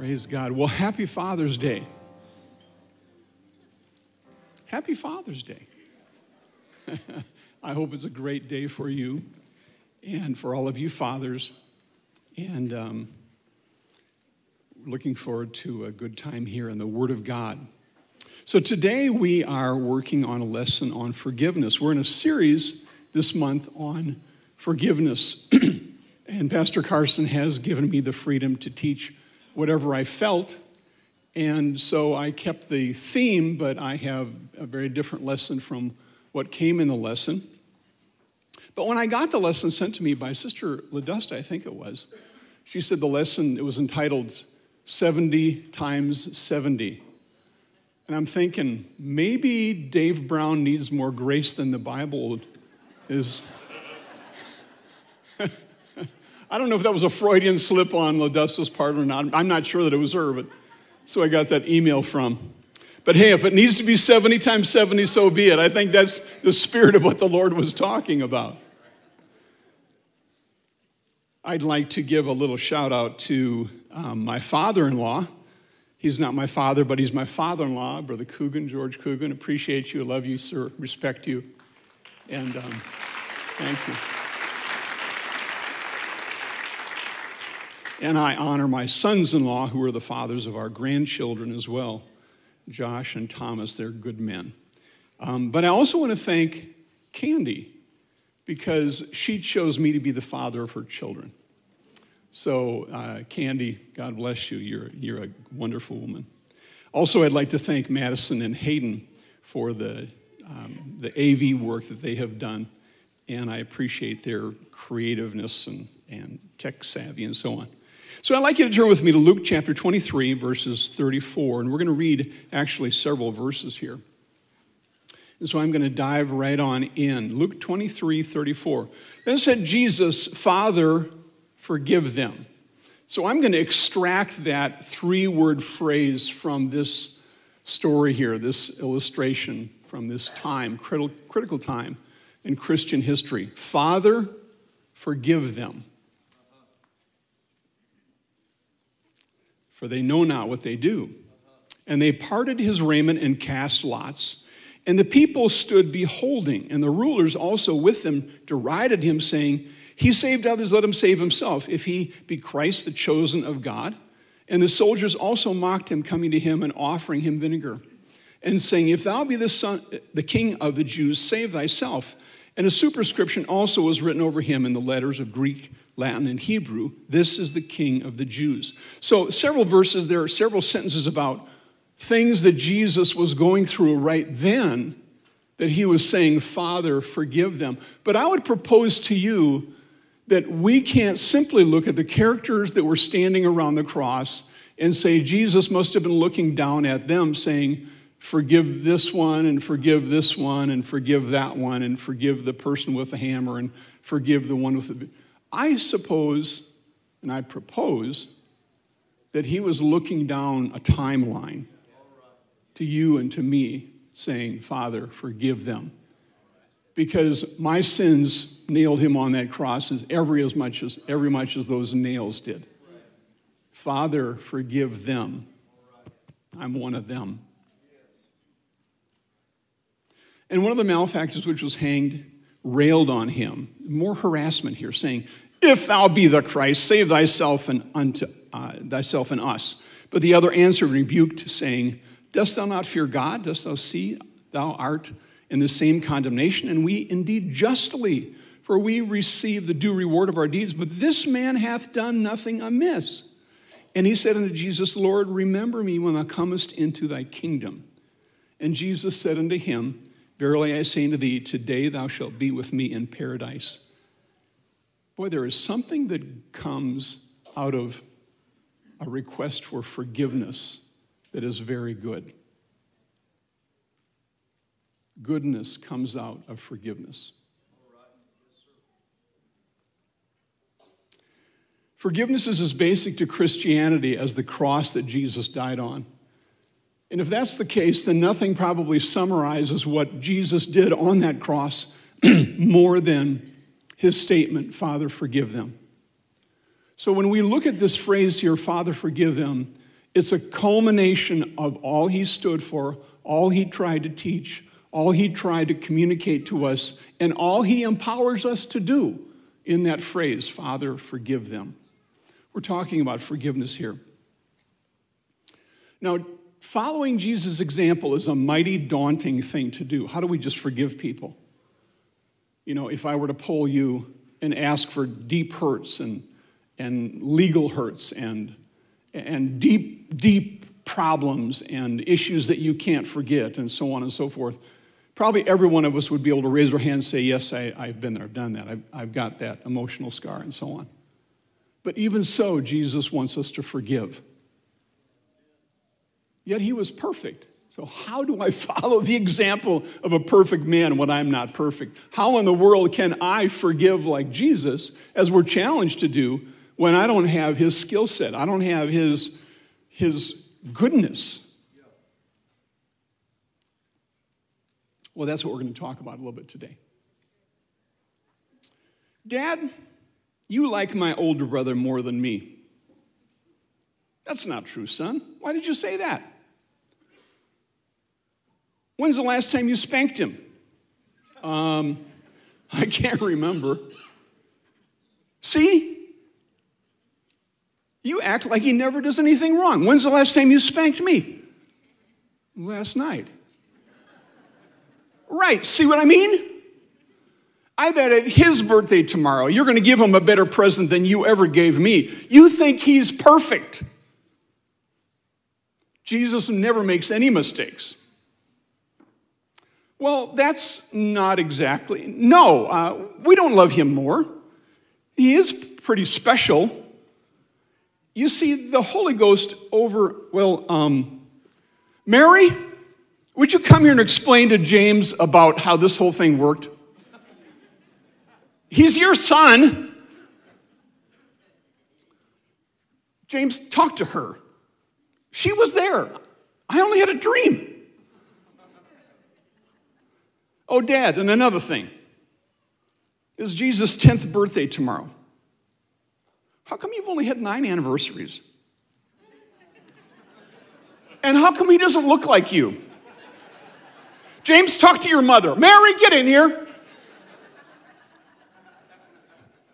Praise God. Well, happy Father's Day. Happy Father's Day. I hope it's a great day for you and for all of you fathers. And um, looking forward to a good time here in the Word of God. So, today we are working on a lesson on forgiveness. We're in a series this month on forgiveness. and Pastor Carson has given me the freedom to teach whatever I felt. And so I kept the theme, but I have a very different lesson from what came in the lesson. But when I got the lesson sent to me by Sister Ladusta, I think it was, she said the lesson, it was entitled 70 times 70. And I'm thinking, maybe Dave Brown needs more grace than the Bible is. I don't know if that was a Freudian slip on Ladusta's part or not. I'm not sure that it was her, but so I got that email from. But hey, if it needs to be 70 times 70, so be it. I think that's the spirit of what the Lord was talking about. I'd like to give a little shout out to um, my father in law. He's not my father, but he's my father in law, Brother Coogan, George Coogan. Appreciate you, love you, sir, respect you. And um, thank you. And I honor my sons in law, who are the fathers of our grandchildren as well Josh and Thomas. They're good men. Um, but I also want to thank Candy because she chose me to be the father of her children. So, uh, Candy, God bless you. You're, you're a wonderful woman. Also, I'd like to thank Madison and Hayden for the, um, the AV work that they have done. And I appreciate their creativeness and, and tech savvy and so on. So I'd like you to turn with me to Luke chapter 23, verses 34, and we're going to read actually several verses here. And so I'm going to dive right on in. Luke 23, 34. Then said Jesus, Father, forgive them. So I'm going to extract that three word phrase from this story here, this illustration from this time, critical time in Christian history. Father, forgive them. For they know not what they do. And they parted his raiment and cast lots. And the people stood beholding, and the rulers also with them derided him, saying, He saved others, let him save himself, if he be Christ, the chosen of God. And the soldiers also mocked him, coming to him and offering him vinegar, and saying, If thou be the son, the king of the Jews, save thyself. And a superscription also was written over him in the letters of Greek Latin, and Hebrew, this is the King of the Jews. So, several verses, there are several sentences about things that Jesus was going through right then that he was saying, Father, forgive them. But I would propose to you that we can't simply look at the characters that were standing around the cross and say, Jesus must have been looking down at them saying, Forgive this one, and forgive this one, and forgive that one, and forgive the person with the hammer, and forgive the one with the. I suppose, and I propose, that he was looking down a timeline to you and to me, saying, Father, forgive them. Because my sins nailed him on that cross as every as much as every much as those nails did. Father, forgive them. I'm one of them. And one of the malefactors which was hanged railed on him. More harassment here, saying, If thou be the Christ, save thyself and unto uh, thyself and us. But the other answered and rebuked, saying, Dost thou not fear God? Dost thou see thou art in the same condemnation? And we indeed justly, for we receive the due reward of our deeds. But this man hath done nothing amiss. And he said unto Jesus, Lord, remember me when thou comest into thy kingdom. And Jesus said unto him, Verily I say unto thee, today thou shalt be with me in paradise. Boy, there is something that comes out of a request for forgiveness that is very good. Goodness comes out of forgiveness. Forgiveness is as basic to Christianity as the cross that Jesus died on. And if that's the case, then nothing probably summarizes what Jesus did on that cross more than his statement, Father, forgive them. So when we look at this phrase here, Father, forgive them, it's a culmination of all he stood for, all he tried to teach, all he tried to communicate to us, and all he empowers us to do in that phrase, Father, forgive them. We're talking about forgiveness here. Now, following Jesus' example is a mighty daunting thing to do. How do we just forgive people? You know, if I were to poll you and ask for deep hurts and, and legal hurts and, and deep, deep problems and issues that you can't forget and so on and so forth, probably every one of us would be able to raise our hand and say, Yes, I, have been there, I've done that, I've, I've got that emotional scar and so on. But even so, Jesus wants us to forgive. Yet he was perfect. So, how do I follow the example of a perfect man when I'm not perfect? How in the world can I forgive like Jesus, as we're challenged to do, when I don't have his skill set? I don't have his, his goodness. Well, that's what we're going to talk about a little bit today. Dad, you like my older brother more than me. That's not true, son. Why did you say that? When's the last time you spanked him? Um, I can't remember. See? You act like he never does anything wrong. When's the last time you spanked me? Last night. Right, see what I mean? I bet at his birthday tomorrow, you're going to give him a better present than you ever gave me. You think he's perfect. Jesus never makes any mistakes. Well, that's not exactly. No, uh, we don't love him more. He is pretty special. You see, the Holy Ghost over, well, um, Mary, would you come here and explain to James about how this whole thing worked? He's your son. James, talk to her. She was there. I only had a dream. Oh, Dad, and another thing. Is Jesus' 10th birthday tomorrow. How come you've only had nine anniversaries? And how come he doesn't look like you? James, talk to your mother. Mary, get in here.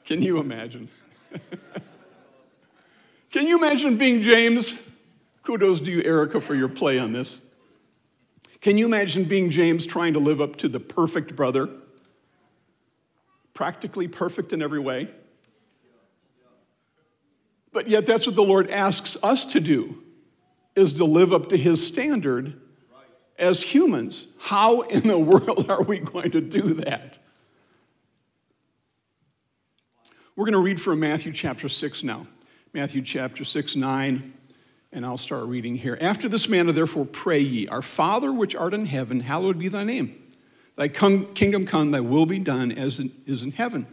Can you imagine? Can you imagine being James? Kudos to you, Erica, for your play on this. Can you imagine being James trying to live up to the perfect brother? Practically perfect in every way. But yet that's what the Lord asks us to do is to live up to his standard as humans. How in the world are we going to do that? We're going to read from Matthew chapter 6 now. Matthew chapter 6, 9, and I'll start reading here. After this manner, therefore, pray ye, Our Father which art in heaven, hallowed be thy name. Thy kingdom come, thy will be done as it is in heaven.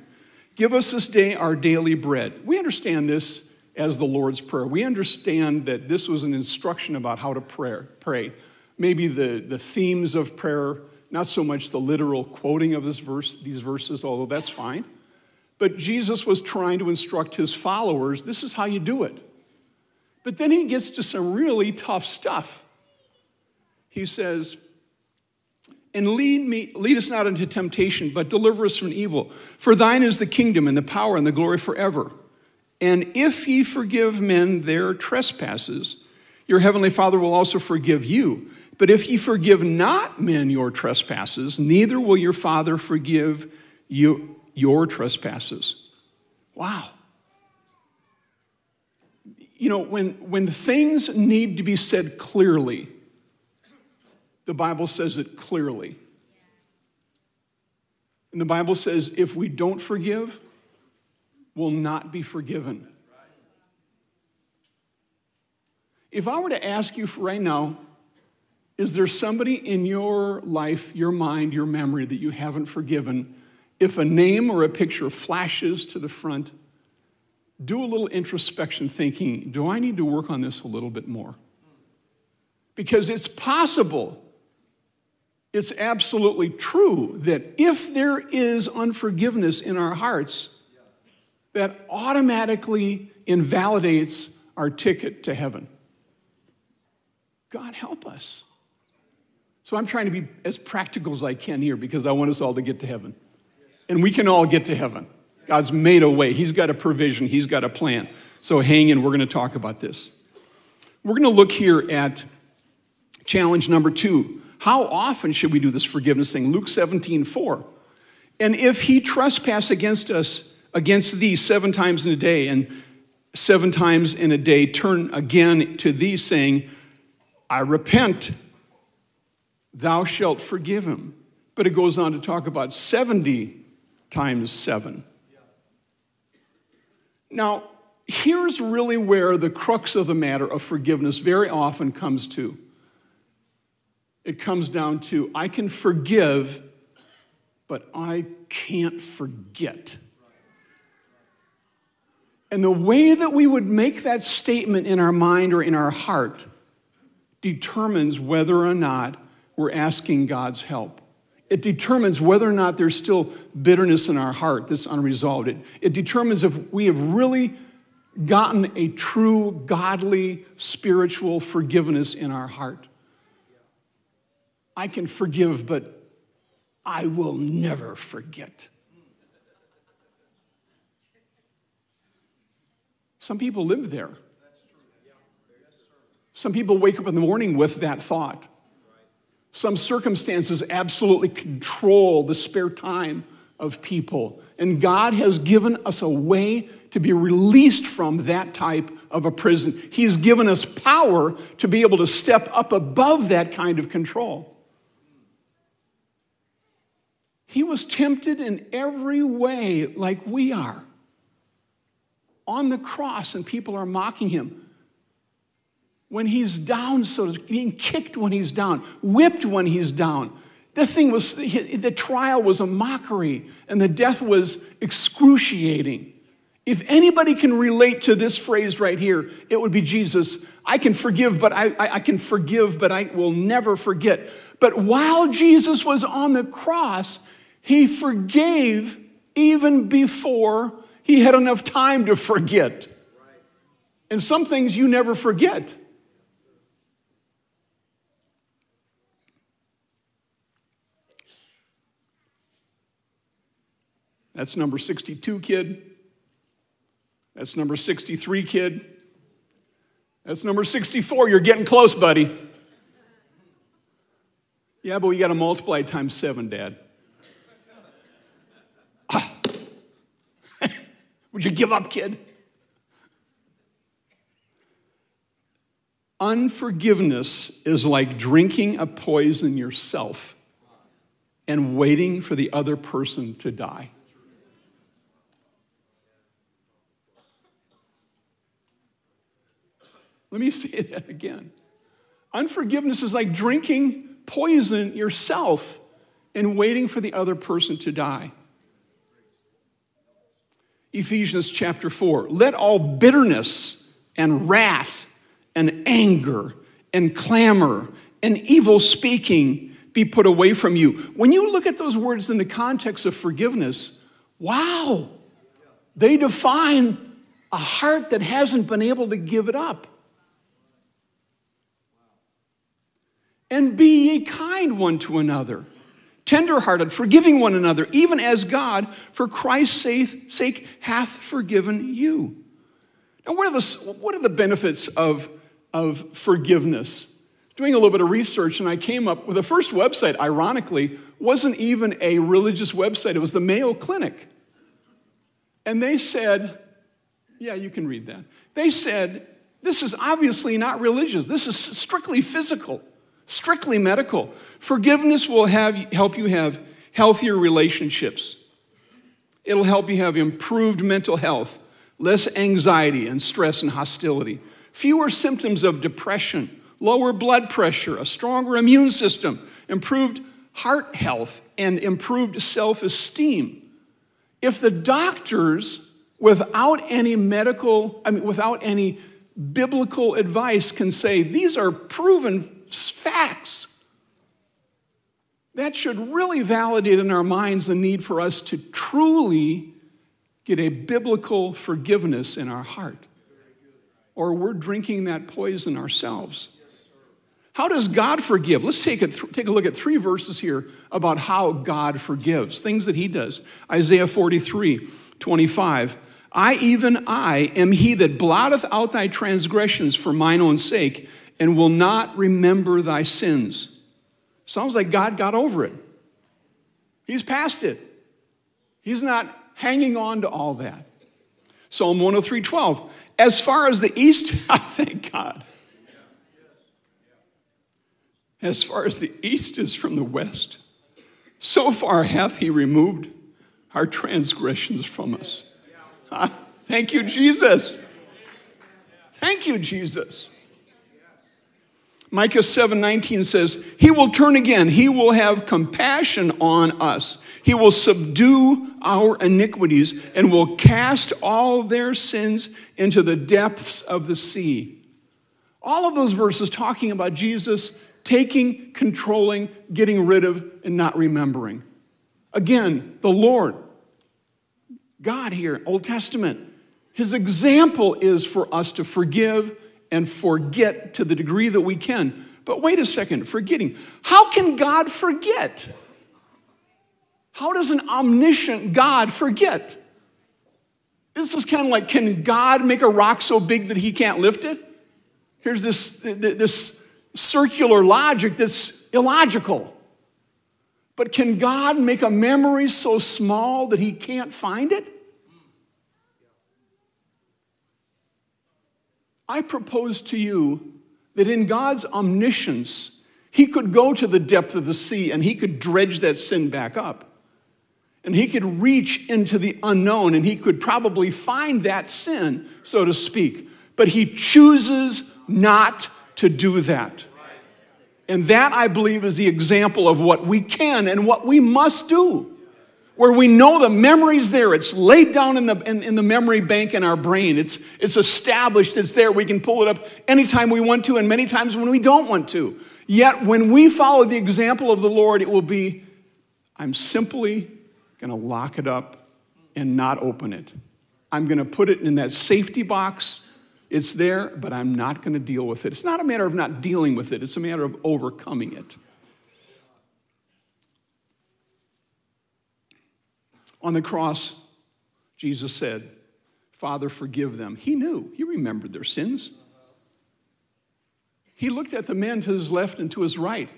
Give us this day our daily bread. We understand this as the Lord's Prayer. We understand that this was an instruction about how to pray. pray. Maybe the, the themes of prayer, not so much the literal quoting of this verse, these verses, although that's fine. But Jesus was trying to instruct his followers this is how you do it. But then he gets to some really tough stuff. He says, and lead me lead us not into temptation but deliver us from evil for thine is the kingdom and the power and the glory forever and if ye forgive men their trespasses your heavenly father will also forgive you but if ye forgive not men your trespasses neither will your father forgive you your trespasses. Wow. You know, when, when things need to be said clearly, the Bible says it clearly. And the Bible says if we don't forgive, we'll not be forgiven. If I were to ask you for right now, is there somebody in your life, your mind, your memory that you haven't forgiven? If a name or a picture flashes to the front, do a little introspection thinking, do I need to work on this a little bit more? Because it's possible, it's absolutely true that if there is unforgiveness in our hearts, that automatically invalidates our ticket to heaven. God help us. So I'm trying to be as practical as I can here because I want us all to get to heaven. And we can all get to heaven. God's made a way, He's got a provision, He's got a plan. So hang in, we're going to talk about this. We're going to look here at challenge number two. How often should we do this forgiveness thing? Luke 17, 4. And if he trespass against us, against thee seven times in a day, and seven times in a day turn again to thee, saying, I repent, thou shalt forgive him. But it goes on to talk about 70 times seven. Now, here's really where the crux of the matter of forgiveness very often comes to. It comes down to I can forgive, but I can't forget. And the way that we would make that statement in our mind or in our heart determines whether or not we're asking God's help. It determines whether or not there's still bitterness in our heart that's unresolved. It, it determines if we have really gotten a true, godly, spiritual forgiveness in our heart. I can forgive, but I will never forget. Some people live there. Some people wake up in the morning with that thought. Some circumstances absolutely control the spare time of people. And God has given us a way to be released from that type of a prison. He's given us power to be able to step up above that kind of control. He was tempted in every way like we are. On the cross, and people are mocking him when he's down, so being kicked when he's down, whipped when he's down. The thing was, the trial was a mockery, and the death was excruciating. If anybody can relate to this phrase right here, it would be Jesus. I can forgive, but I, I, I can forgive, but I will never forget. But while Jesus was on the cross, he forgave even before he had enough time to forget. And some things you never forget. That's number 62, kid. That's number 63, kid. That's number 64. You're getting close, buddy. Yeah, but we got to multiply times seven, Dad. Ah. Would you give up, kid? Unforgiveness is like drinking a poison yourself and waiting for the other person to die. Let me say that again. Unforgiveness is like drinking poison yourself and waiting for the other person to die. Ephesians chapter 4 let all bitterness and wrath and anger and clamor and evil speaking be put away from you. When you look at those words in the context of forgiveness, wow, they define a heart that hasn't been able to give it up. And be ye kind one to another, tenderhearted, forgiving one another, even as God, for Christ's sake, hath forgiven you. Now, what are the, what are the benefits of, of forgiveness? Doing a little bit of research, and I came up with the first website, ironically, wasn't even a religious website, it was the Mayo Clinic. And they said, yeah, you can read that. They said, this is obviously not religious, this is strictly physical strictly medical. Forgiveness will have, help you have healthier relationships. It'll help you have improved mental health, less anxiety and stress and hostility. fewer symptoms of depression, lower blood pressure, a stronger immune system, improved heart health, and improved self esteem. If the doctors, without any medical, I mean, without any biblical advice, can say these are proven facts, that should really validate in our minds the need for us to truly get a biblical forgiveness in our heart. Or we're drinking that poison ourselves. How does God forgive? Let's take, it, take a look at three verses here about how God forgives, things that He does. Isaiah 43 25. I, even I, am He that blotteth out thy transgressions for mine own sake, and will not remember thy sins. Sounds like God got over it. He's past it. He's not hanging on to all that. Psalm 103 12. As far as the east, I thank God. As far as the east is from the west, so far hath he removed our transgressions from us. Thank you, Jesus. Thank you, Jesus. Micah 7:19 says, "He will turn again. He will have compassion on us. He will subdue our iniquities and will cast all their sins into the depths of the sea." All of those verses talking about Jesus taking, controlling, getting rid of, and not remembering. Again, the Lord, God here, Old Testament, his example is for us to forgive and forget to the degree that we can. But wait a second, forgetting. How can God forget? How does an omniscient God forget? This is kind of like can God make a rock so big that he can't lift it? Here's this, this circular logic that's illogical. But can God make a memory so small that he can't find it? I propose to you that in God's omniscience, He could go to the depth of the sea and He could dredge that sin back up. And He could reach into the unknown and He could probably find that sin, so to speak. But He chooses not to do that. And that, I believe, is the example of what we can and what we must do where we know the memory's there. It's laid down in the, in, in, the memory bank in our brain. It's, it's established, it's there. We can pull it up anytime we want to and many times when we don't want to. Yet, when we follow the example of the Lord, it will be I'm simply going to lock it up and not open it. I'm going to put it in that safety box. It's there, but I'm not going to deal with it. It's not a matter of not dealing with it, it's a matter of overcoming it. On the cross, Jesus said, Father, forgive them. He knew, he remembered their sins. He looked at the men to his left and to his right.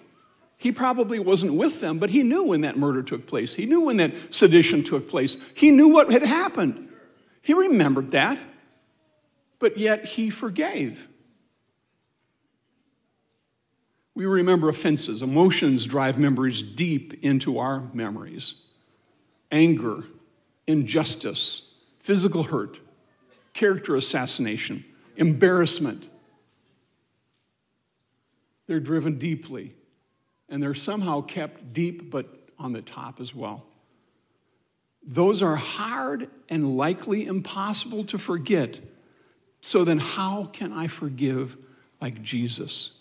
He probably wasn't with them, but he knew when that murder took place. He knew when that sedition took place. He knew what had happened. He remembered that, but yet he forgave. We remember offenses. Emotions drive memories deep into our memories anger, injustice, physical hurt, character assassination, embarrassment. They're driven deeply, and they're somehow kept deep but on the top as well. Those are hard and likely impossible to forget. So then, how can I forgive like Jesus?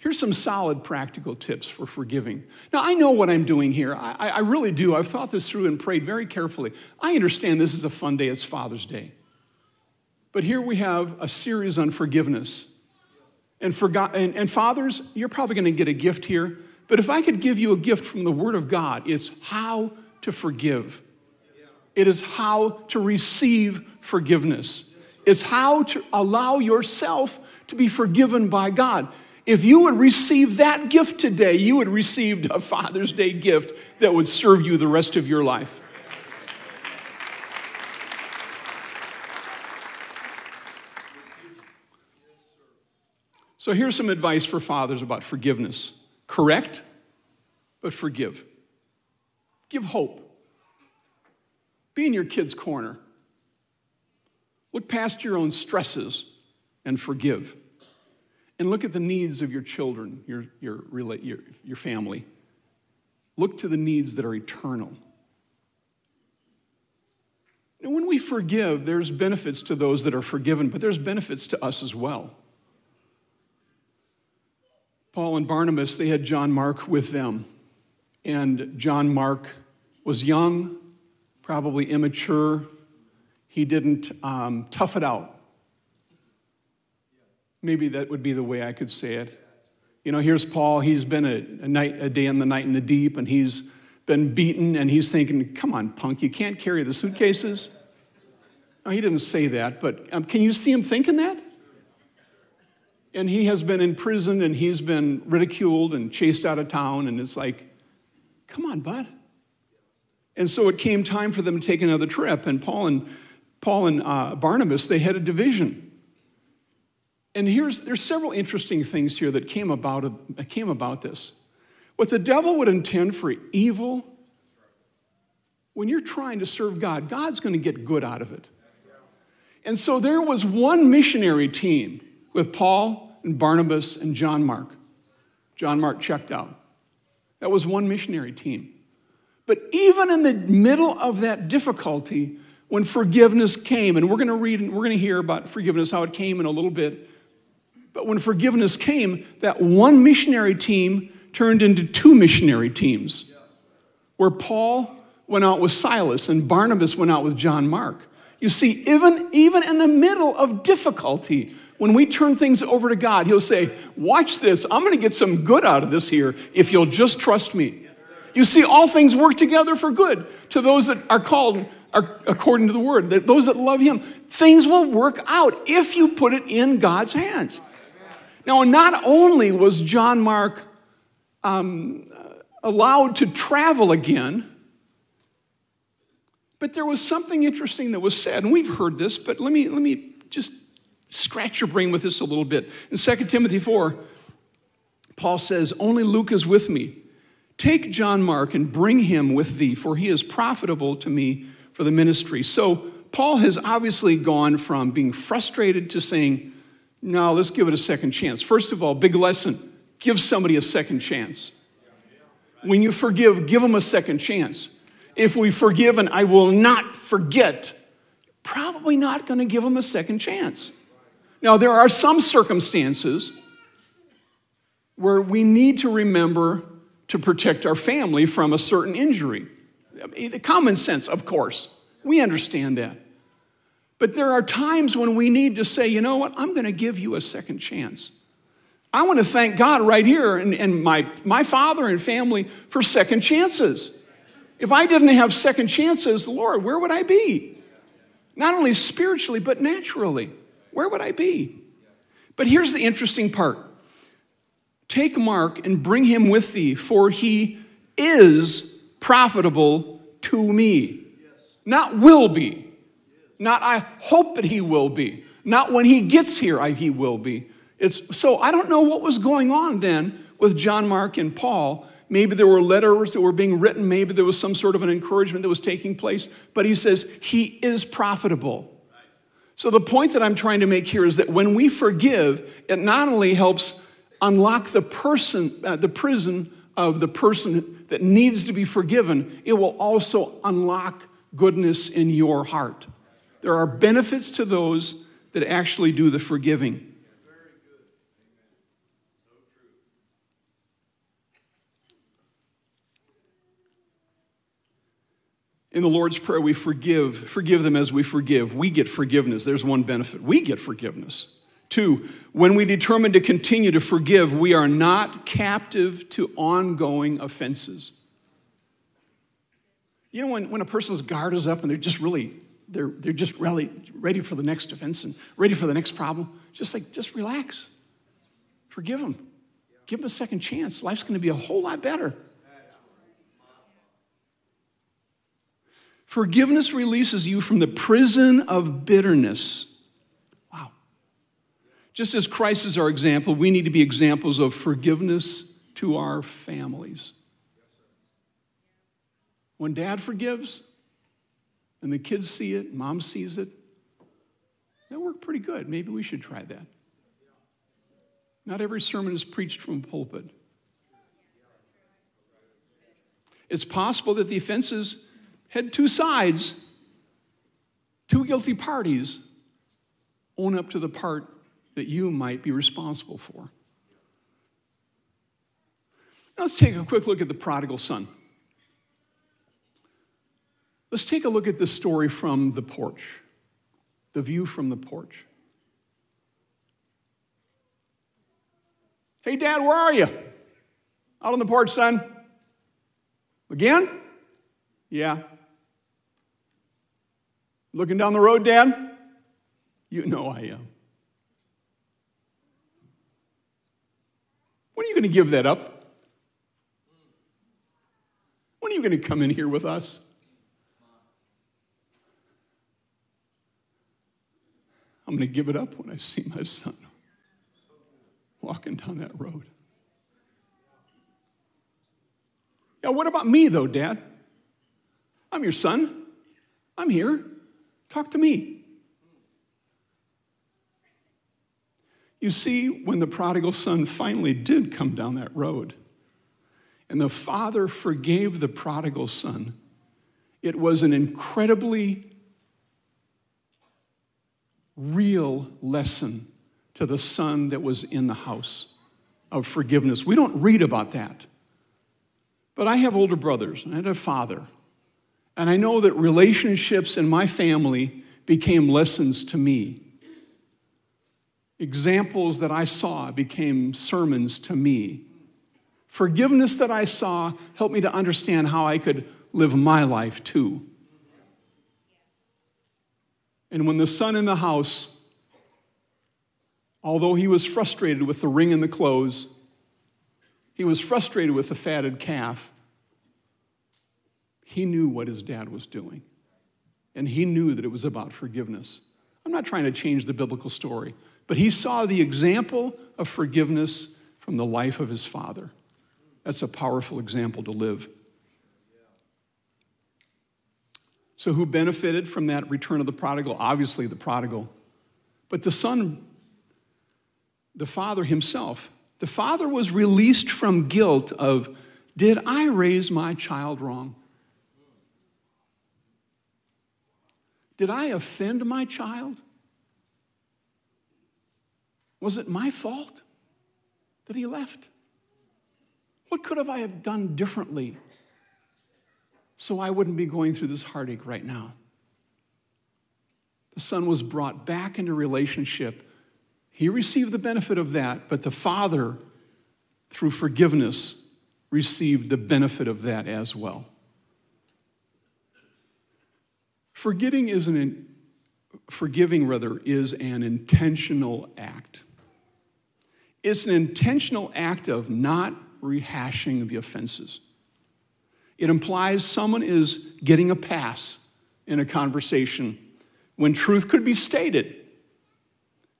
Here's some solid practical tips for forgiving. Now, I know what I'm doing here. I, I, really do. I've thought this through and prayed very carefully. I understand this is a fun day, it's Father's Day. But here we have a series on forgiveness. And, forgot, and, and fathers, you're probably going to get a gift here. But if I could give you a gift from the Word of God, it's how to forgive. It is how to receive forgiveness. It's how to allow yourself to be forgiven by God. If you would receive that gift today, you would receive a Father's Day gift that would serve you the rest of your life. So here's some advice for fathers about forgiveness correct, but forgive. Give hope. Be in your kid's corner. Look past your own stresses and forgive. And look at the needs of your children, your, your, your, your family. Look to the needs that are eternal. And when we forgive, there's benefits to those that are forgiven, but there's benefits to us as well. Paul and Barnabas, they had John Mark with them. And John Mark was young, probably immature. He didn't um, tough it out. Maybe that would be the way I could say it. You know, here's Paul. He's been a, a night, a day in the night in the deep, and he's been beaten, and he's thinking, "Come on, punk! You can't carry the suitcases." No, he didn't say that, but um, can you see him thinking that? And he has been in prison, and he's been ridiculed and chased out of town, and it's like, "Come on, bud." And so it came time for them to take another trip, and Paul and Paul and uh, Barnabas they had a division. And here's there's several interesting things here that came about, came about this. What the devil would intend for evil, when you're trying to serve God, God's going to get good out of it. And so there was one missionary team with Paul and Barnabas and John Mark. John Mark checked out. That was one missionary team. But even in the middle of that difficulty, when forgiveness came, and we're going to read and we're going to hear about forgiveness, how it came in a little bit. But when forgiveness came, that one missionary team turned into two missionary teams, where Paul went out with Silas and Barnabas went out with John Mark. You see, even, even in the middle of difficulty, when we turn things over to God, He'll say, Watch this, I'm gonna get some good out of this here if you'll just trust me. You see, all things work together for good to those that are called are, according to the word, that those that love Him. Things will work out if you put it in God's hands. Now, not only was John Mark um, allowed to travel again, but there was something interesting that was said, and we've heard this, but let me, let me just scratch your brain with this a little bit. In 2 Timothy 4, Paul says, Only Luke is with me. Take John Mark and bring him with thee, for he is profitable to me for the ministry. So Paul has obviously gone from being frustrated to saying, no, let's give it a second chance. First of all, big lesson give somebody a second chance. When you forgive, give them a second chance. If we forgive and I will not forget, probably not going to give them a second chance. Now, there are some circumstances where we need to remember to protect our family from a certain injury. I mean, common sense, of course. We understand that. But there are times when we need to say, you know what, I'm going to give you a second chance. I want to thank God right here and, and my, my father and family for second chances. If I didn't have second chances, Lord, where would I be? Not only spiritually, but naturally. Where would I be? But here's the interesting part Take Mark and bring him with thee, for he is profitable to me. Not will be. Not I hope that he will be. Not when he gets here, I, he will be. It's, so I don't know what was going on then with John Mark and Paul. Maybe there were letters that were being written. Maybe there was some sort of an encouragement that was taking place. But he says he is profitable. So the point that I'm trying to make here is that when we forgive, it not only helps unlock the person, uh, the prison of the person that needs to be forgiven, it will also unlock goodness in your heart. There are benefits to those that actually do the forgiving. In the Lord's Prayer, we forgive, forgive them as we forgive. We get forgiveness. There's one benefit. We get forgiveness. Two, when we determine to continue to forgive, we are not captive to ongoing offenses. You know, when, when a person's guard is up and they're just really they're, they're just really ready for the next offense and ready for the next problem. Just like, just relax. Forgive them. Give them a second chance. Life's going to be a whole lot better. Forgiveness releases you from the prison of bitterness. Wow. Just as Christ is our example, we need to be examples of forgiveness to our families. When dad forgives, and the kids see it, mom sees it. That worked pretty good. Maybe we should try that. Not every sermon is preached from a pulpit. It's possible that the offenses had two sides, two guilty parties. Own up to the part that you might be responsible for. Let's take a quick look at the prodigal son. Let's take a look at the story from the porch, the view from the porch. Hey, Dad, where are you? Out on the porch, son. Again? Yeah. Looking down the road, Dad? You know I am. When are you going to give that up? When are you going to come in here with us? I'm going to give it up when I see my son walking down that road. Yeah, what about me, though, Dad? I'm your son. I'm here. Talk to me. You see, when the prodigal son finally did come down that road, and the father forgave the prodigal son, it was an incredibly real lesson to the son that was in the house of forgiveness. We don't read about that. But I have older brothers, and a father. And I know that relationships in my family became lessons to me. Examples that I saw became sermons to me. Forgiveness that I saw helped me to understand how I could live my life too. And when the son in the house, although he was frustrated with the ring and the clothes, he was frustrated with the fatted calf. He knew what his dad was doing, and he knew that it was about forgiveness. I'm not trying to change the biblical story, but he saw the example of forgiveness from the life of his father. That's a powerful example to live. So, who benefited from that return of the prodigal? Obviously, the prodigal. But the son, the father himself, the father was released from guilt of, did I raise my child wrong? Did I offend my child? Was it my fault that he left? What could have I have done differently so I wouldn't be going through this heartache right now? The son was brought back into relationship he received the benefit of that, but the Father, through forgiveness, received the benefit of that as well. Forgetting is an forgiving rather is an intentional act. It's an intentional act of not rehashing the offenses. It implies someone is getting a pass in a conversation when truth could be stated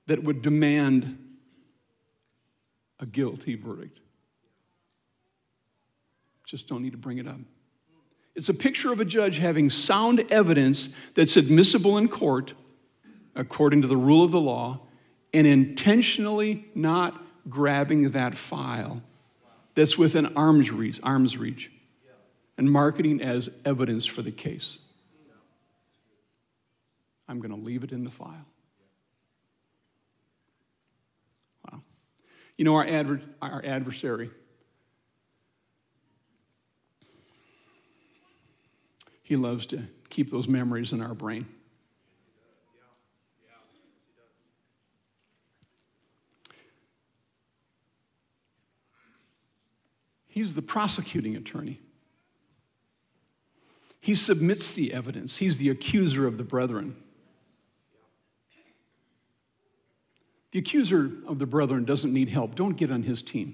that would demand a guilty verdict. Just don't need to bring it up. It's a picture of a judge having sound evidence that's admissible in court according to the rule of the law and intentionally not grabbing that file that's within arm's reach, arm's reach and marketing as evidence for the case. I'm going to leave it in the file. Wow. You know, our, adver- our adversary, he loves to keep those memories in our brain. He's the prosecuting attorney. He submits the evidence. He's the accuser of the brethren. The accuser of the brethren doesn't need help. Don't get on his team.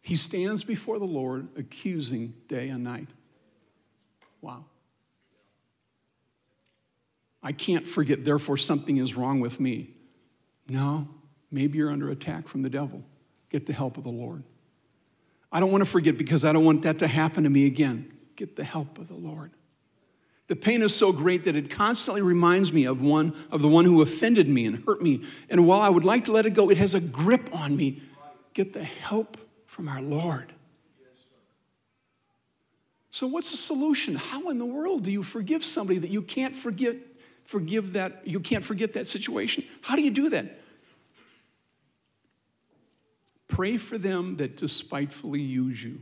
He stands before the Lord accusing day and night. Wow. I can't forget, therefore, something is wrong with me. No, maybe you're under attack from the devil. Get the help of the Lord. I don't want to forget because I don't want that to happen to me again. Get the help of the Lord. The pain is so great that it constantly reminds me of one of the one who offended me and hurt me. And while I would like to let it go, it has a grip on me. Get the help from our Lord. So what's the solution? How in the world do you forgive somebody that you can't forget forgive that you can't forget that situation? How do you do that? Pray for them that despitefully use you.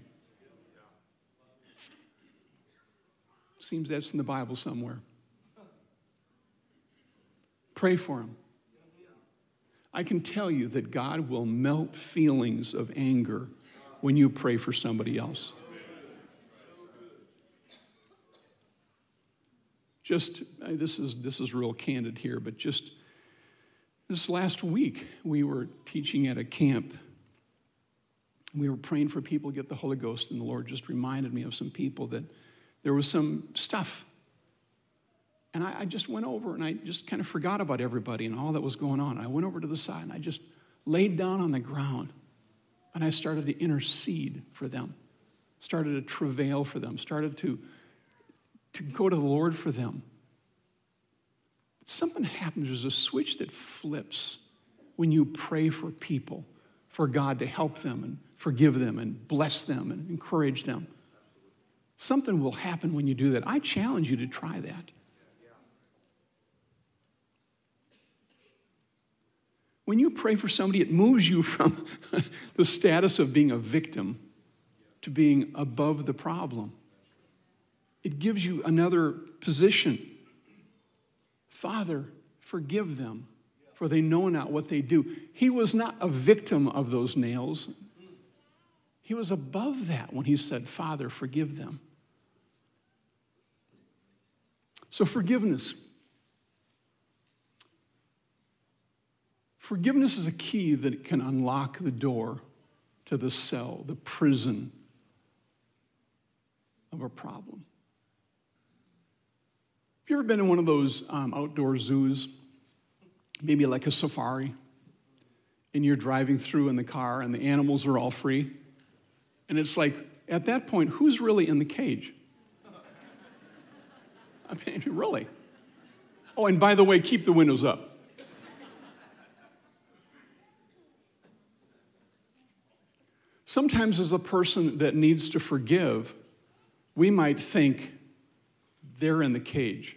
Seems that's in the Bible somewhere. Pray for him. I can tell you that God will melt feelings of anger when you pray for somebody else. Just, uh, this is, this is real candid here, but just this last week, we were teaching at a camp. We were praying for people to get the Holy Ghost, and the Lord just reminded me of some people that there was some stuff. And I, I, just went over and I just kind of forgot about everybody and all that was going on. I went over to the side and I just laid down on the ground and I started to intercede for them, started to travail for them, started to, to go to the Lord for them. Something happens, there's a switch that flips when you pray for people, for God to help them and forgive them and bless them and encourage them. Something will happen when you do that. I challenge you to try that. When you pray for somebody, it moves you from the status of being a victim to being above the problem. It gives you another position. Father, forgive them, for they know not what they do. He was not a victim of those nails. He was above that when he said, Father, forgive them. So, forgiveness. Forgiveness is a key that can unlock the door to the cell, the prison of a problem. Have you ever been in one of those um, outdoor zoos, maybe like a safari, and you're driving through in the car and the animals are all free? And it's like, at that point, who's really in the cage? I mean, really. Oh, and by the way, keep the windows up. Sometimes, as a person that needs to forgive, we might think they're in the cage.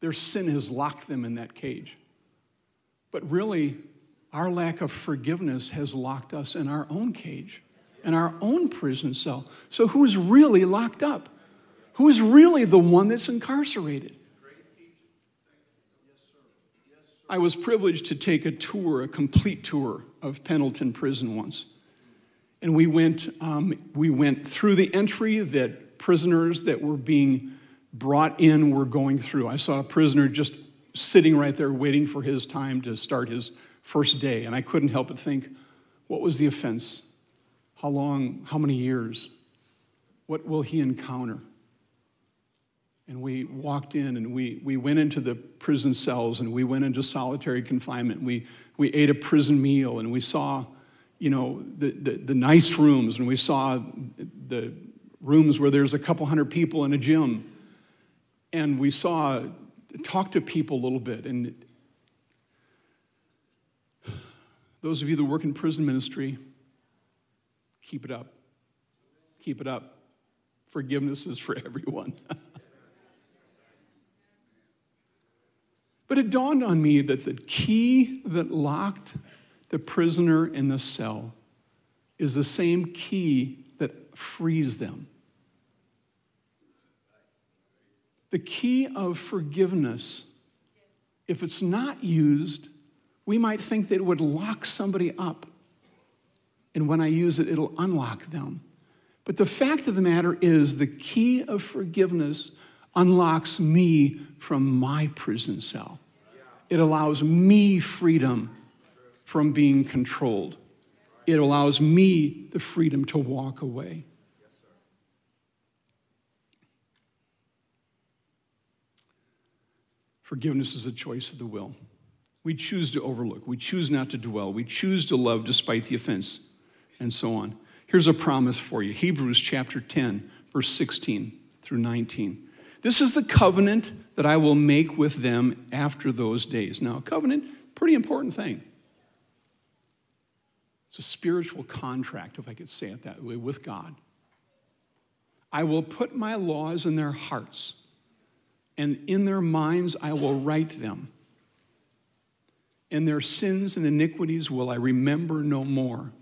Their sin has locked them in that cage. But really, our lack of forgiveness has locked us in our own cage, in our own prison cell. So, who's really locked up? Who is really the one that's incarcerated. I was privileged to take a tour, a complete tour of Pendleton Prison once. And we went, um, we went through the entry that prisoners that were being brought in were going through. I saw a prisoner just sitting right there waiting for his time to start his first day. And I couldn't help but think, what was the offense? How long, how many years? What will he encounter? And we walked in and we, we went into the prison cells and we went into solitary confinement. We, we ate a prison meal and we saw, you know, the, the, the nice rooms and we saw the rooms where there's a couple hundred people in a gym. And we saw, talk to people a little bit. And those of you that work in prison ministry, keep it up. Keep it up. Forgiveness is for everyone. But it dawned on me that the key that locked the prisoner in the cell is the same key that frees them. The key of forgiveness, if it's not used, we might think that it would lock somebody up. And when I use it, it'll unlock them. But the fact of the matter is, the key of forgiveness unlocks me from my prison cell. It allows me freedom from being controlled. It allows me the freedom to walk away. Forgiveness is a choice of the will. We choose to overlook. We choose not to dwell. We choose to love despite the offense, and so on. Here's a promise for you Hebrews chapter 10, verse 16 through 19. This is the covenant that I will make with them after those days. Now, covenant, pretty important thing. It's a spiritual contract, if I could say it that way, with God. I will put my laws in their hearts, and in their minds I will write them. And their sins and iniquities will I remember no more.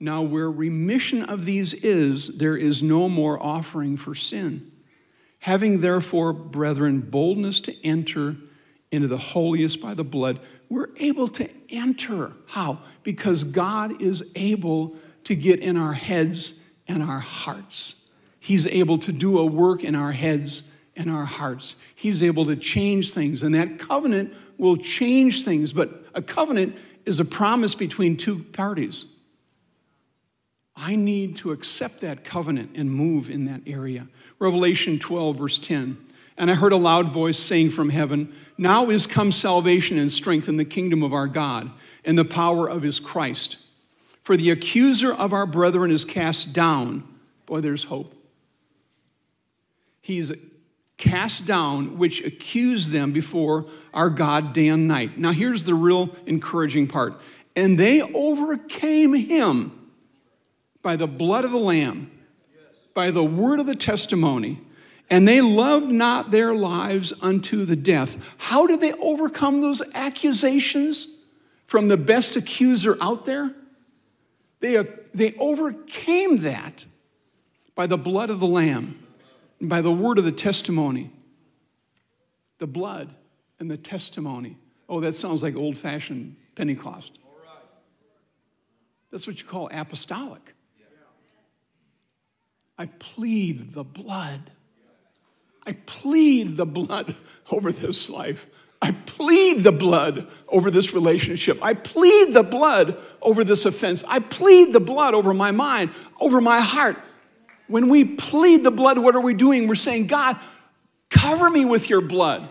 Now, where remission of these is, there is no more offering for sin. Having therefore, brethren, boldness to enter into the holiest by the blood, we're able to enter. How? Because God is able to get in our heads and our hearts. He's able to do a work in our heads and our hearts. He's able to change things, and that covenant will change things. But a covenant is a promise between two parties. I need to accept that covenant and move in that area. Revelation 12, verse 10. And I heard a loud voice saying from heaven, Now is come salvation and strength in the kingdom of our God and the power of his Christ. For the accuser of our brethren is cast down. Boy, there's hope. He's cast down, which accused them before our God day and night. Now, here's the real encouraging part. And they overcame him by the blood of the Lamb, by the word of the testimony, and they loved not their lives unto the death. How did they overcome those accusations from the best accuser out there? They, uh, they overcame that by the blood of the Lamb, and by the word of the testimony. The blood and the testimony. Oh, that sounds like old fashioned Pentecost. That's what you call apostolic. I plead the blood. I plead the blood over this life. I plead the blood over this relationship. I plead the blood over this offense. I plead the blood over my mind, over my heart. When we plead the blood, what are we doing? We're saying, God, cover me with your blood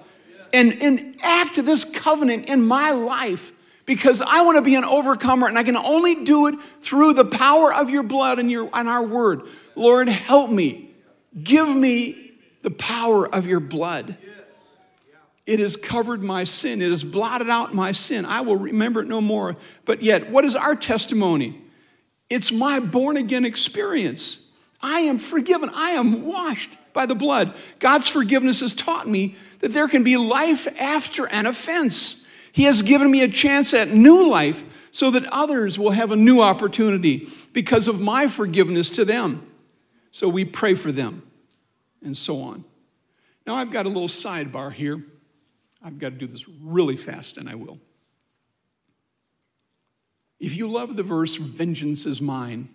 and enact this covenant in my life because I want to be an overcomer and I can only do it through the power of your blood and, your, and our word. Lord, help me. Give me the power of your blood. It has covered my sin. It has blotted out my sin. I will remember it no more. But yet, what is our testimony? It's my born again experience. I am forgiven. I am washed by the blood. God's forgiveness has taught me that there can be life after an offense. He has given me a chance at new life so that others will have a new opportunity because of my forgiveness to them. So we pray for them and so on. Now, I've got a little sidebar here. I've got to do this really fast, and I will. If you love the verse, vengeance is mine,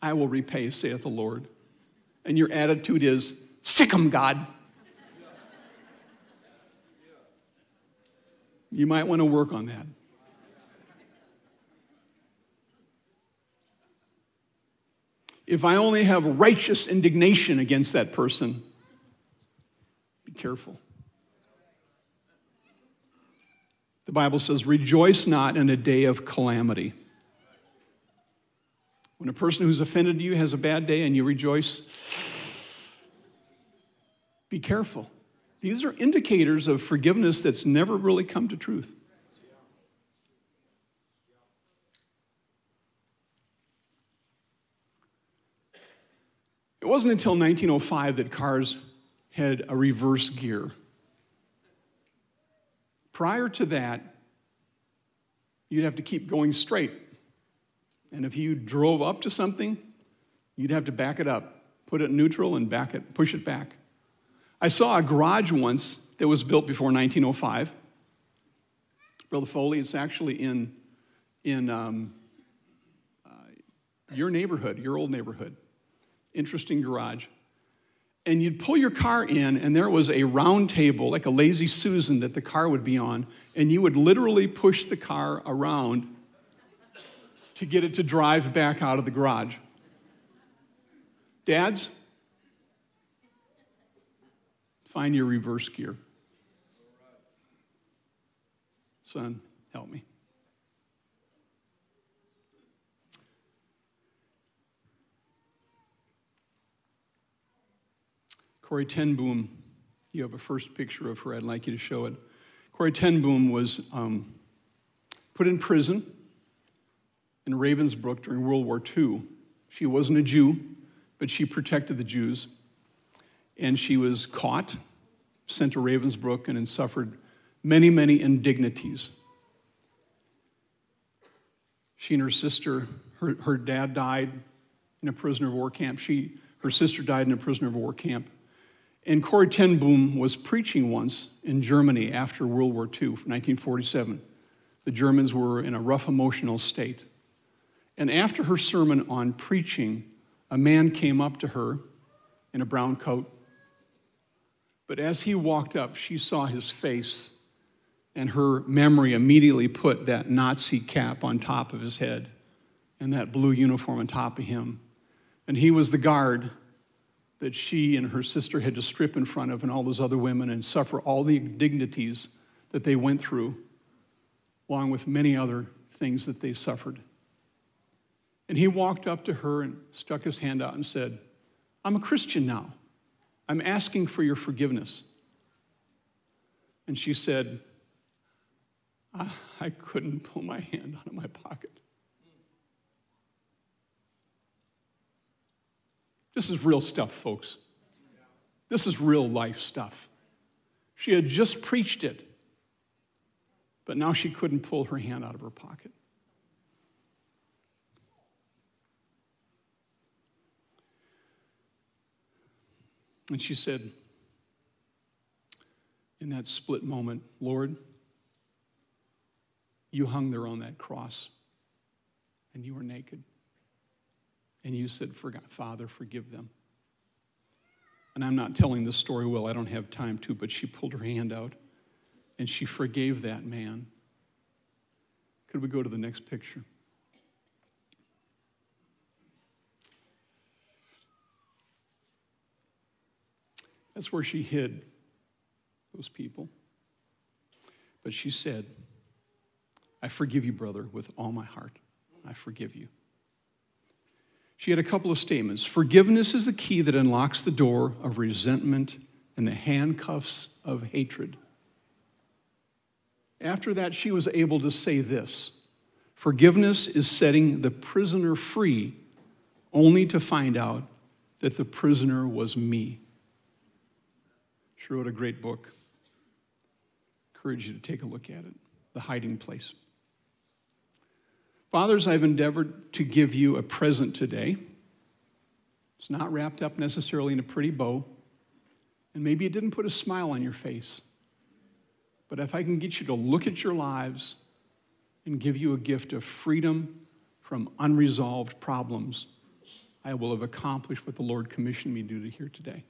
I will repay, saith the Lord, and your attitude is, sic. 'em, God. You might want to work on that. If I only have righteous indignation against that person, be careful. The Bible says, rejoice not in a day of calamity. When a person who's offended you has a bad day and you rejoice, be careful. These are indicators of forgiveness that's never really come to truth. It wasn't until 1905 that cars had a reverse gear. Prior to that, you'd have to keep going straight. And if you drove up to something, you'd have to back it up, put it neutral, and back it, push it back. I saw a garage once that was built before 1905. Brother Foley, it's actually in, in um, uh, your neighborhood, your old neighborhood. Interesting garage. And you'd pull your car in, and there was a round table, like a lazy Susan, that the car would be on, and you would literally push the car around to get it to drive back out of the garage. Dads, Find your reverse gear. Son, help me. Corrie Ten Boom, you have a first picture of her. I'd like you to show it. Corrie Ten Boom was um, put in prison in Ravensbrück during World War II. She wasn't a Jew, but she protected the Jews. And she was caught, sent to Ravensbrück, and suffered many, many indignities. She and her sister, her, her dad died in a prisoner of war camp. She, her sister died in a prisoner of war camp. And Corrie Ten Boom was preaching once in Germany after World War II, 1947. The Germans were in a rough emotional state. And after her sermon on preaching, a man came up to her in a brown coat. But as he walked up, she saw his face, and her memory immediately put that Nazi cap on top of his head and that blue uniform on top of him. And he was the guard that she and her sister had to strip in front of, and all those other women, and suffer all the indignities that they went through, along with many other things that they suffered. And he walked up to her and stuck his hand out and said, I'm a Christian now. I'm asking for your forgiveness. And she said, I, I couldn't pull my hand out of my pocket. This is real stuff, folks. This is real life stuff. She had just preached it, but now she couldn't pull her hand out of her pocket. And she said, in that split moment, Lord, you hung there on that cross and you were naked. And you said, Father, forgive them. And I'm not telling this story well, I don't have time to, but she pulled her hand out and she forgave that man. Could we go to the next picture? That's where she hid those people. But she said, I forgive you, brother, with all my heart. I forgive you. She had a couple of statements. Forgiveness is the key that unlocks the door of resentment and the handcuffs of hatred. After that, she was able to say this Forgiveness is setting the prisoner free, only to find out that the prisoner was me. She wrote a great book. I Encourage you to take a look at it The Hiding Place. Fathers, I've endeavored to give you a present today. It's not wrapped up necessarily in a pretty bow, and maybe it didn't put a smile on your face. But if I can get you to look at your lives and give you a gift of freedom from unresolved problems, I will have accomplished what the Lord commissioned me to do here today.